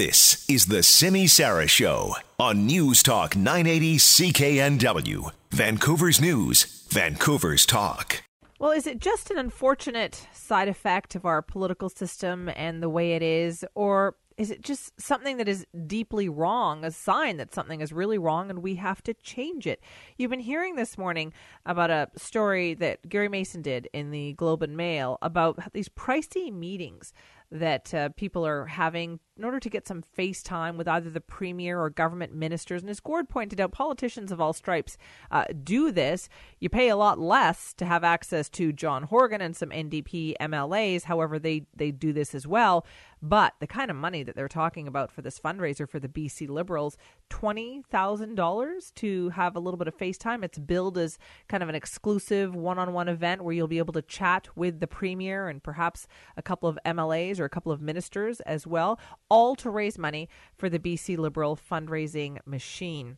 This is the Simi Sara Show on News Talk 980 CKNW, Vancouver's News, Vancouver's Talk. Well, is it just an unfortunate side effect of our political system and the way it is, or is it just something that is deeply wrong, a sign that something is really wrong and we have to change it? You've been hearing this morning about a story that Gary Mason did in the Globe and Mail about these pricey meetings that uh, people are having in order to get some face time with either the premier or government ministers. And as Gord pointed out, politicians of all stripes uh, do this. You pay a lot less to have access to John Horgan and some NDP MLAs. However, they, they do this as well. But the kind of money that they're talking about for this fundraiser for the BC Liberals, $20,000 to have a little bit of FaceTime. It's billed as kind of an exclusive one on one event where you'll be able to chat with the Premier and perhaps a couple of MLAs or a couple of ministers as well, all to raise money for the BC Liberal fundraising machine.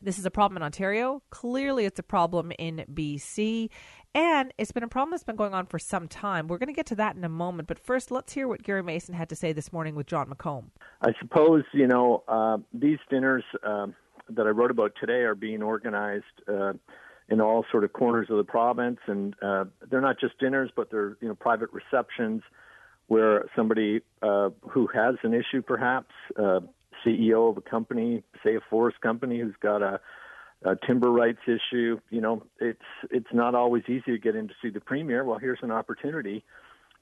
This is a problem in Ontario. Clearly, it's a problem in BC. And it's been a problem that's been going on for some time. We're going to get to that in a moment. But first, let's hear what Gary Mason had to say this morning with Jon McComb. I suppose, you know, uh, these dinners uh, that I wrote about today are being organized uh, in all sort of corners of the province. And uh, they're not just dinners, but they're, you know, private receptions where somebody uh, who has an issue, perhaps, uh, CEO of a company, say a forest company who's got a, a timber rights issue. You know, it's it's not always easy to get in to see the premier. Well, here's an opportunity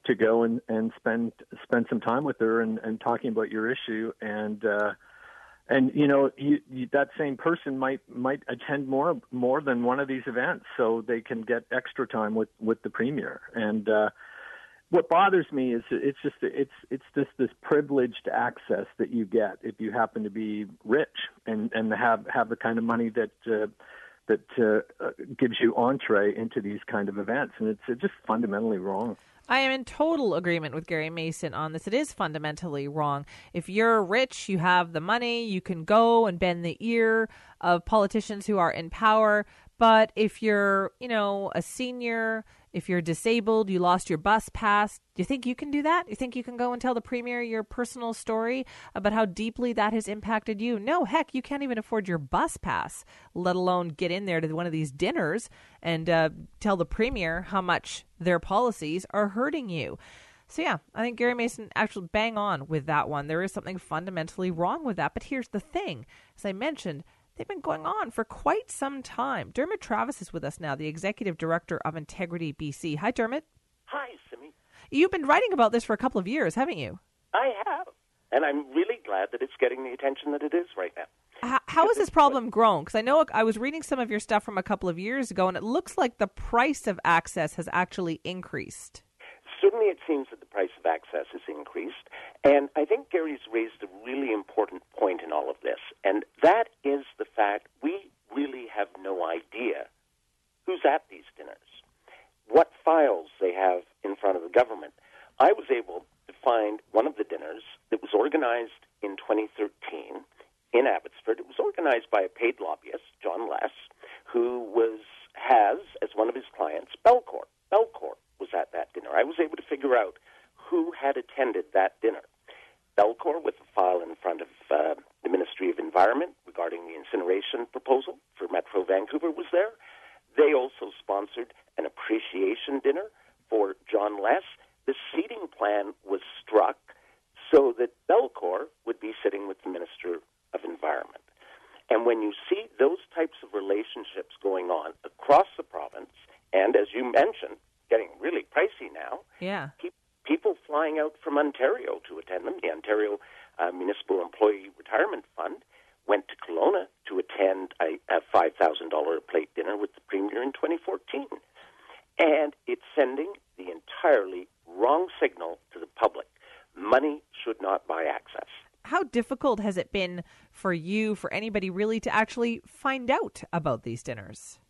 to go and, and spend spend some time with her and, and talking about your issue and uh, and you know you, you, that same person might might attend more more than one of these events so they can get extra time with with the premier and uh, what bothers me is it's just it's it's just this privileged access that you get if you happen to be rich and and have have the kind of money that uh, that uh, gives you entree into these kind of events and it's just fundamentally wrong. I am in total agreement with Gary Mason on this. It is fundamentally wrong. If you're rich, you have the money, you can go and bend the ear of politicians who are in power. But if you're, you know, a senior, if you're disabled, you lost your bus pass, do you think you can do that? You think you can go and tell the premier your personal story about how deeply that has impacted you? No, heck, you can't even afford your bus pass, let alone get in there to one of these dinners and uh, tell the premier how much their policies are hurting you. So yeah, I think Gary Mason actually bang on with that one. There is something fundamentally wrong with that. But here's the thing: as I mentioned, They've been going on for quite some time. Dermod Travis is with us now, the executive director of Integrity BC. Hi, Dermot. Hi, Simi. You've been writing about this for a couple of years, haven't you? I have. And I'm really glad that it's getting the attention that it is right now. How, how has this problem grown? Because I know I was reading some of your stuff from a couple of years ago, and it looks like the price of access has actually increased certainly it seems that the price of access has increased. And I think Gary's raised a really important point in all of this, and that is the fact we really have no idea who's at these dinners, what files they have in front of the government. I was able to find one of the dinners that was organized in 2013 in Abbotsford. It was organized by a paid lobbyist, John Les, who was has as one of his clients Belkorp. Belkorp was at that dinner. I was able to figure out who had attended that dinner. Belkorp, with a file in front of uh, the Ministry of Environment regarding the incineration proposal for Metro Vancouver, was there. They also sponsored an appreciation dinner for John Les. The seating plan was struck so that Belkorp would be sitting with the Minister of Environment. And when you see those types of relationships going on across the province, and as you mentioned, getting really pricey now. Yeah. people flying out from Ontario to attend them. The Ontario uh, Municipal Employee Retirement Fund went to Kelowna to attend a, a $5,000 plate dinner with the Premier in 2014. And it's sending the entirely wrong signal to the public. Money should not buy access. How difficult has it been for you, for anybody really, to actually find out about these dinners?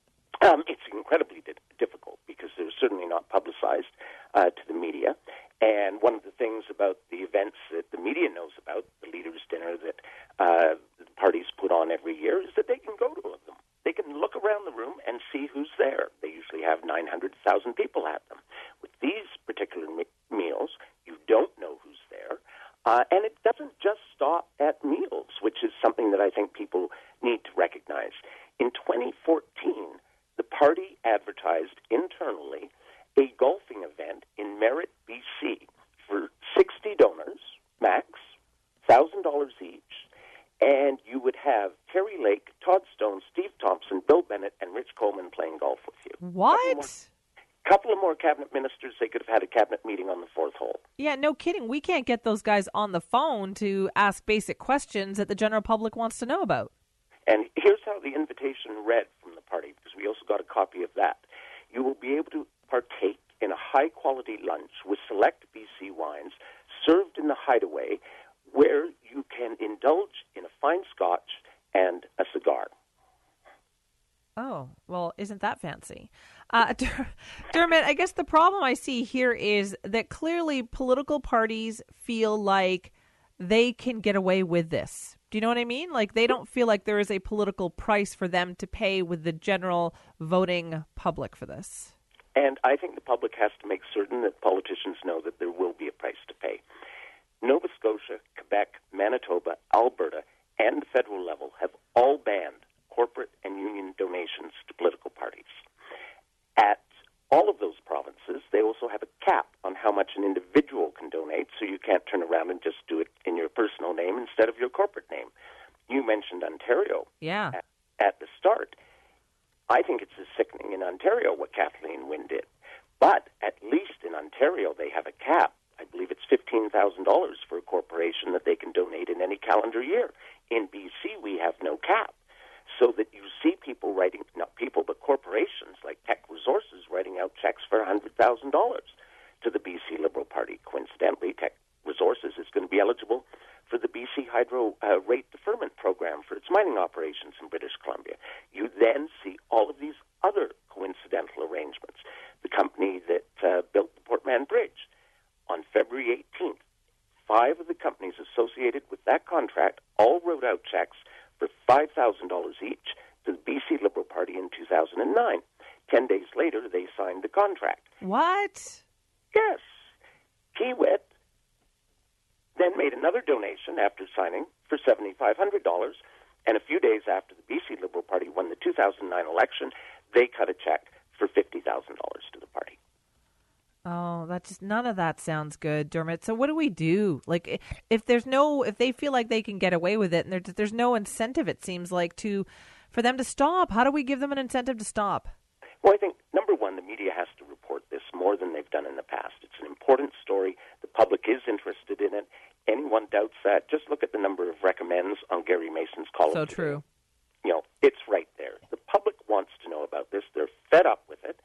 Um, it's incredibly di- difficult because they're certainly not publicized uh, to the media. And one of the things about the events that the media knows about, the leaders' dinner that uh, the parties put on every year, is that they can go to them. They can look around the room and see who's there. They usually have 900,000 people at them. With these particular me- meals, you don't know who's there. Uh, and it doesn't just stop stop at meals, which is something that I think people need to recognize. In 2014, the party advertised internally a golfing event in Merritt, BC for 60 donors, max, $1,000 each, and you would have Terry Lake, Todd Stone, Steve Thomson, Bill Bennett, and Rich Coleman playing golf with you. What? couple of more cabinet ministers, they could have had a cabinet meeting on the fourth hole. Yeah, no kidding. We can't get those guys on the phone to ask basic questions that the general public wants to know about. And here's how the invitation read from the party, because we also got a copy of that. You will be able to partake in a high quality lunch with select BC wines served in the hideaway where you can indulge in a fine scotch and a cigar. Oh, well, isn't that fancy? Uh, Dermod, I guess the problem I see here is that clearly political parties feel like they can get away with this. Do you know what I mean? Like they don't feel like there is a political price for them to pay with the general voting public for this. And I think the public has to make certain that politicians know that there will be a price to pay. Nova Scotia, Quebec, Manitoba, Alberta, and the federal level have all banned corporate and union donations to political parties. At all of those provinces, they also have a cap on how much an individual can donate, so you can't turn around and just do it in your personal name instead of your corporate name. You mentioned Ontario. Yeah. At, at the start. I think it's as sickening in Ontario what Kathleen Wynne did. But at least in Ontario, they have a cap. I believe it's $15,000 for a corporation that they can donate in any calendar year. In BC, we have no cap so that you see people writing, not people, but corporations like Teck Resources writing out checks for $100,000 to the BC Liberal Party. Coincidentally, Teck Resources is going to be eligible for the BC Hydro uh, Rate Deferment Program for its mining operations in British Columbia. You then see all of these other coincidental arrangements. The company that uh, built the Port Mann Bridge on February 18th, five of the companies associated with that contract all wrote out checks for $5,000 each to the BC Liberal Party in 2009. Ten days later, they signed the contract. What? Yes. Kiewit then made another donation after signing for $7,500. And a few days after the BC Liberal Party won the 2009 election, they cut a check for $50,000 to the party. Oh, that just none of that sounds good, Dermod. So what do we do? Like, if there's no, if they feel like they can get away with it, and there's there's no incentive, it seems like to for them to stop. How do we give them an incentive to stop? Well, I think number one, the media has to report this more than they've done in the past. It's an important story. The public is interested in it. Anyone doubts that? Just look at the number of recommends on Gary Mason's column. So today. true. You know, it's right there. The public wants to know about this. They're fed up with it.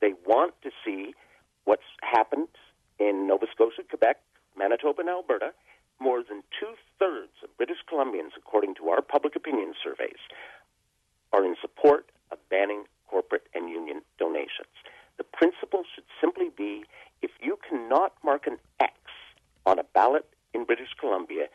They want to see what's happened in Nova Scotia, Quebec, Manitoba, and Alberta. More than two thirds of British Columbians, according to our public opinion surveys, are in support of banning corporate and union donations. The principle should simply be if you cannot mark an X on a ballot in British Columbia,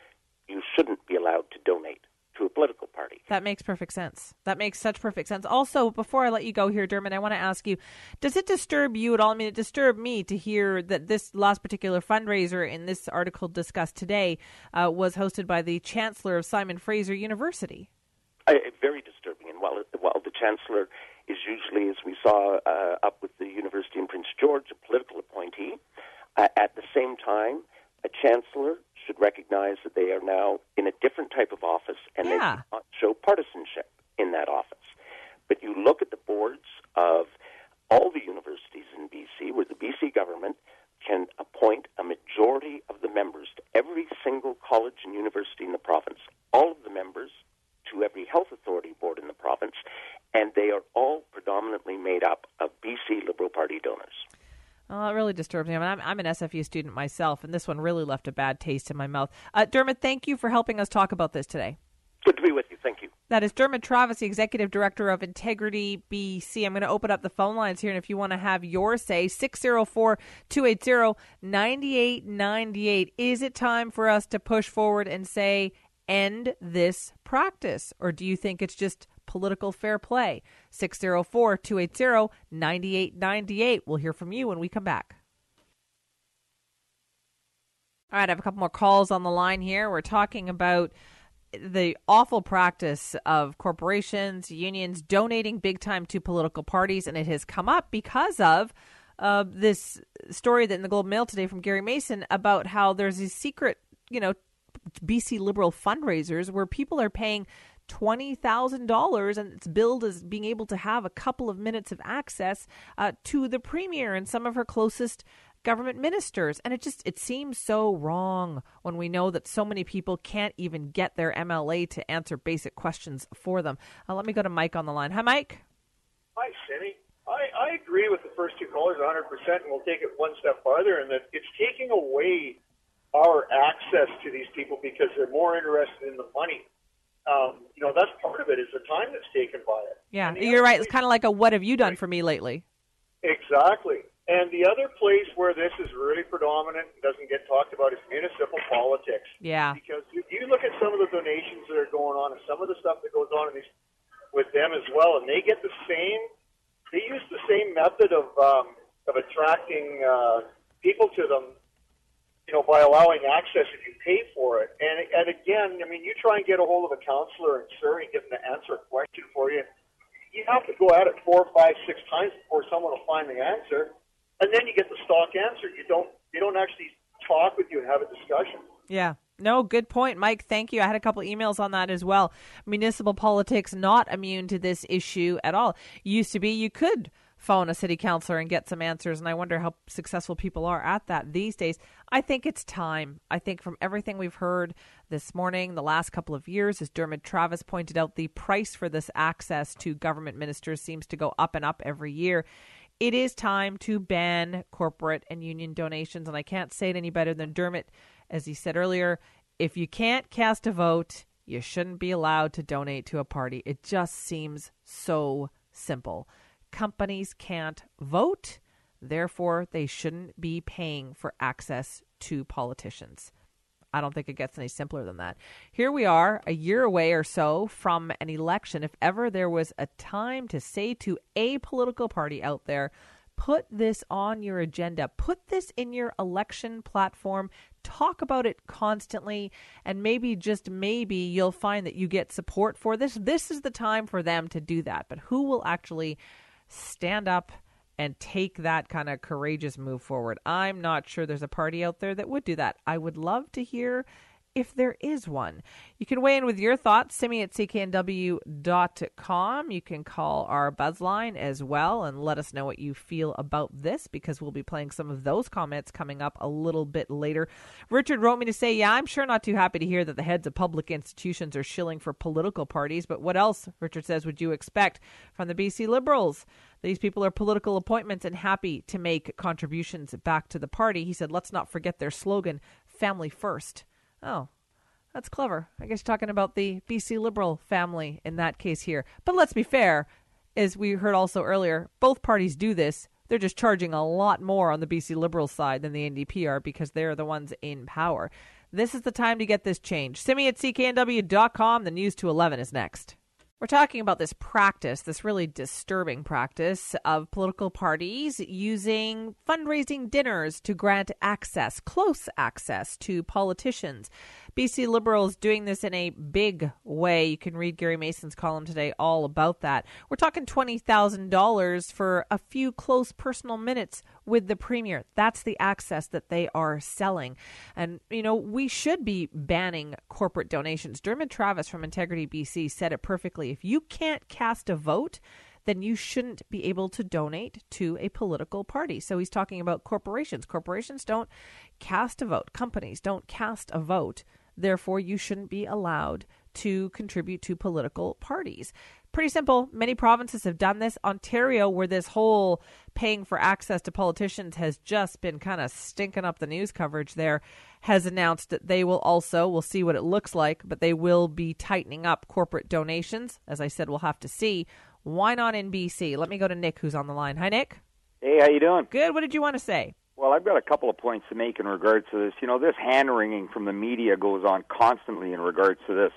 you shouldn't be allowed to donate to a political party. That makes perfect sense. That makes such perfect sense. Also, before I let you go here, Dermod, I want to ask you does it disturb you at all? I mean, it disturbed me to hear that this last particular fundraiser in this article discussed today uh, was hosted by the Chancellor of Simon Fraser University. Uh, very disturbing. And while, while the Chancellor is usually, as we saw uh, up with the University in Prince George, a political appointee, uh, at the same time, a Chancellor should recognize that they are now in a different type of office and Yeah. they show partisanship in that office. But you look at the boards of all the universities in BC where the BC government can appoint a majority of the members to every single college and university in the province, all of the members to every health authority board in the province, and they are all predominantly made up of BC Liberal Party donors. Oh, it really disturbs me. I mean, I'm, I'm an SFU student myself, and this one really left a bad taste in my mouth. Uh, Dermod, thank you for helping us talk about this today. Good to be with you. Thank you. That is Dermod Travis, the Executive Director of Integrity BC. I'm going to open up the phone lines here, and if you want to have your say, 604 280 9898. Is it time for us to push forward and say, end this practice? Or do you think it's just political fair play? 604 280 9898. We'll hear from you when we come back. All right, I have a couple more calls on the line here. We're talking about the awful practice of corporations, unions donating big time to political parties, and it has come up because of uh, this story that in the Globe Mail today from Gary Mason about how there's these secret, you know, BC Liberal fundraisers where people are paying $20,000 and it's billed as being able to have a couple of minutes of access uh, to the premier and some of her closest government ministers and it just it seems so wrong when we know that so many people can't even get their MLA to answer basic questions for them. Uh, let me go to Mike on the line. Hi Mike. Hi Cindy. I, I agree with the first two callers 100% and we'll take it one step farther and that it's taking away our access to these people because they're more interested in the money. Um, you know, that's part of it is the time that's taken by it. Yeah, you're right. It's kind of like a what have you done for me lately? Exactly. And the other place where this is really predominant and doesn't get talked about is municipal politics. Yeah. Because you, you look at some of the donations that are going on and some of the stuff that goes on in these, with them as well, and they get the same, they use the same method of, um, of attracting uh, people to them, you know, by allowing access if you pay for it. And, and again, I mean, you try and get a hold of a counselor in Surrey and get them to answer a question for you. You have to go at it four, five, six times before someone will find the answer and then you get the stock answer. You don't they don't actually talk with you and have a discussion. Yeah. No, good point, Mike. Thank you. I had a couple emails on that as well. Municipal politics not immune to this issue at all. Used to be you could phone a city councilor and get some answers, and I wonder how successful people are at that these days. I think it's time. I think from everything we've heard this morning, the last couple of years, as Dermod Travis pointed out, the price for this access to government ministers seems to go up and up every year it is time to ban corporate and union donations. And I can't say it any better than Dermod, as he said earlier. If you can't cast a vote, you shouldn't be allowed to donate to a party. It just seems so simple. Companies can't vote, therefore, they shouldn't be paying for access to politicians. I don't think it gets any simpler than that. Here we are, a year away or so from an election. If ever there was a time to say to a political party out there, put this on your agenda, put this in your election platform, talk about it constantly, and maybe, just maybe, you'll find that you get support for this. This is the time for them to do that. But who will actually stand up? and take that kind of courageous move forward. I'm not sure there's a party out there that would do that. I would love to hear if there is one. You can weigh in with your thoughts. Simi at cknw.com. You can call our buzz line as well and let us know what you feel about this because we'll be playing some of those comments coming up a little bit later. Richard wrote me to say, Yeah, I'm sure not too happy to hear that the heads of public institutions are shilling for political parties, but what else, Richard says, would you expect from the BC Liberals? These people are political appointments and happy to make contributions back to the party. He said, Let's not forget their slogan, family first. Oh, that's clever. I guess you're talking about the BC Liberal family in that case here. But let's be fair, as we heard also earlier, both parties do this. They're just charging a lot more on the BC Liberal side than the NDP are because they're the ones in power. This is the time to get this change. Simi at cknw.com. The news to 11 is next. We're talking about this practice, this really disturbing practice of political parties using fundraising dinners to grant access, close access to politicians. BC Liberals doing this in a big way. You can read Gary Mason's column today all about that. We're talking $20,000 for a few close personal minutes with the Premier. That's the access that they are selling. And, you know, we should be banning corporate donations. Dermod Travis from Integrity BC said it perfectly. If you can't cast a vote, then you shouldn't be able to donate to a political party. So he's talking about corporations. Corporations don't cast a vote, companies don't cast a vote Therefore, you shouldn't be allowed to contribute to political parties. Pretty simple. Many provinces have done this. Ontario, where this whole paying for access to politicians has just been kind of stinking up the news coverage there, has announced that they will also, we'll see what it looks like, but they will be tightening up corporate donations. As I said, we'll have to see. Why not in BC? Let me go to Nick, who's on the line. Hi, Nick. Hey, how you doing? Good. What did you want to say? Well, I've got a couple of points to make in regards to this. You know, this hand wringing from the media goes on constantly in regards to this.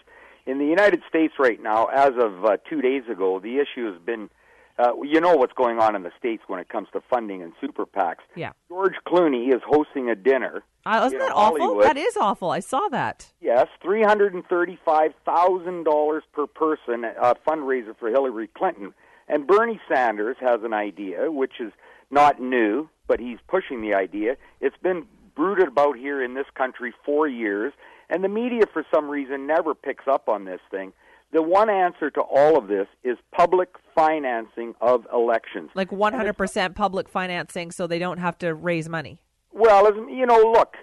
In the United States right now, as of uh, two days ago, the issue has been uh, you know what's going on in the states when it comes to funding and super PACs. Yeah. George Clooney is hosting a dinner. Uh, isn't that awful? Hollywood. That is awful. I saw that. Yes, three hundred and thirty-five thousand dollars per person, a fundraiser for Hillary Clinton. And Bernie Sanders has an idea, which is not new, but he's pushing the idea. It's been brooded about here in this country for years, and the media, for some reason, never picks up on this thing. The one answer to all of this is public financing of elections. Like 100% public financing so they don't have to raise money. Well, as, you know, look,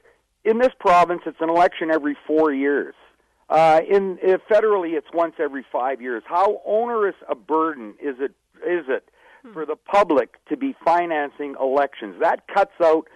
in this province, it's an election every four years. Uh, in uh, federally, it's once every five years. How onerous a burden is it? Is it for the public to be financing elections? That cuts out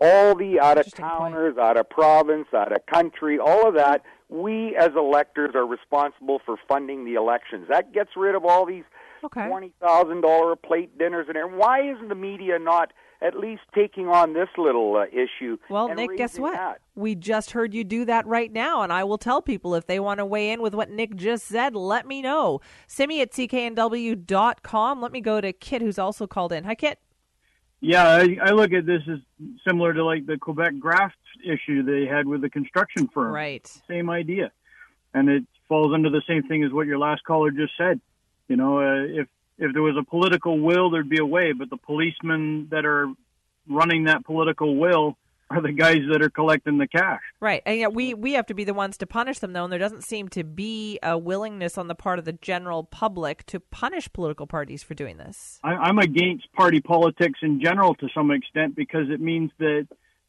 all the out of towners, out of province, out of country, all of that. We as electors are responsible for funding the elections. That gets rid of all these Okay. twenty thousand dollar plate dinners and everything. Why isn't the media not at least taking on this little uh, issue? Well, Nick, guess what? that? We just heard you do that right now, and I will tell people if they want to weigh in with what Nick just said, let me know. Simi at cknw.com. Let me go to Kit, who's also called in. Hi, Kit. Yeah, I, I look at this as similar to like the Quebec graft issue they had with the construction firm. Right. Same idea, and it falls under the same thing as what your last caller just said. You know, uh, if if there was a political will, there'd be a way, but the policemen that are running that political will are the guys that are collecting the cash. Right. And yet we, we have to be the ones to punish them, though, and there doesn't seem to be a willingness on the part of the general public to punish political parties for doing this. I, I'm against party politics in general to some extent because it means that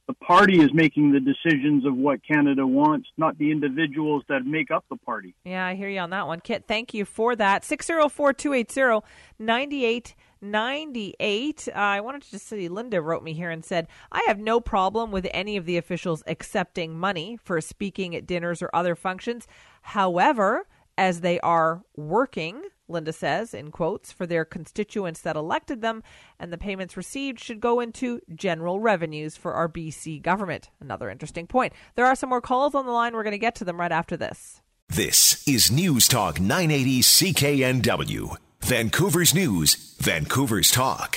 the party is making the decisions of what Canada wants, not the individuals that make up the party. Yeah, I hear you on that one. Kit, thank you for that. 604 280 9898. Uh, I wanted to just say, Linda wrote me here and said, I have no problem with any of the officials accepting money for speaking at dinners or other functions. However, as they are working, Linda says, in quotes, for their constituents that elected them, and the payments received should go into general revenues for our BC government. Another interesting point. There are some more calls on the line. We're going to get to them right after this. This is News Talk 980 CKNW, Vancouver's News, Vancouver's Talk.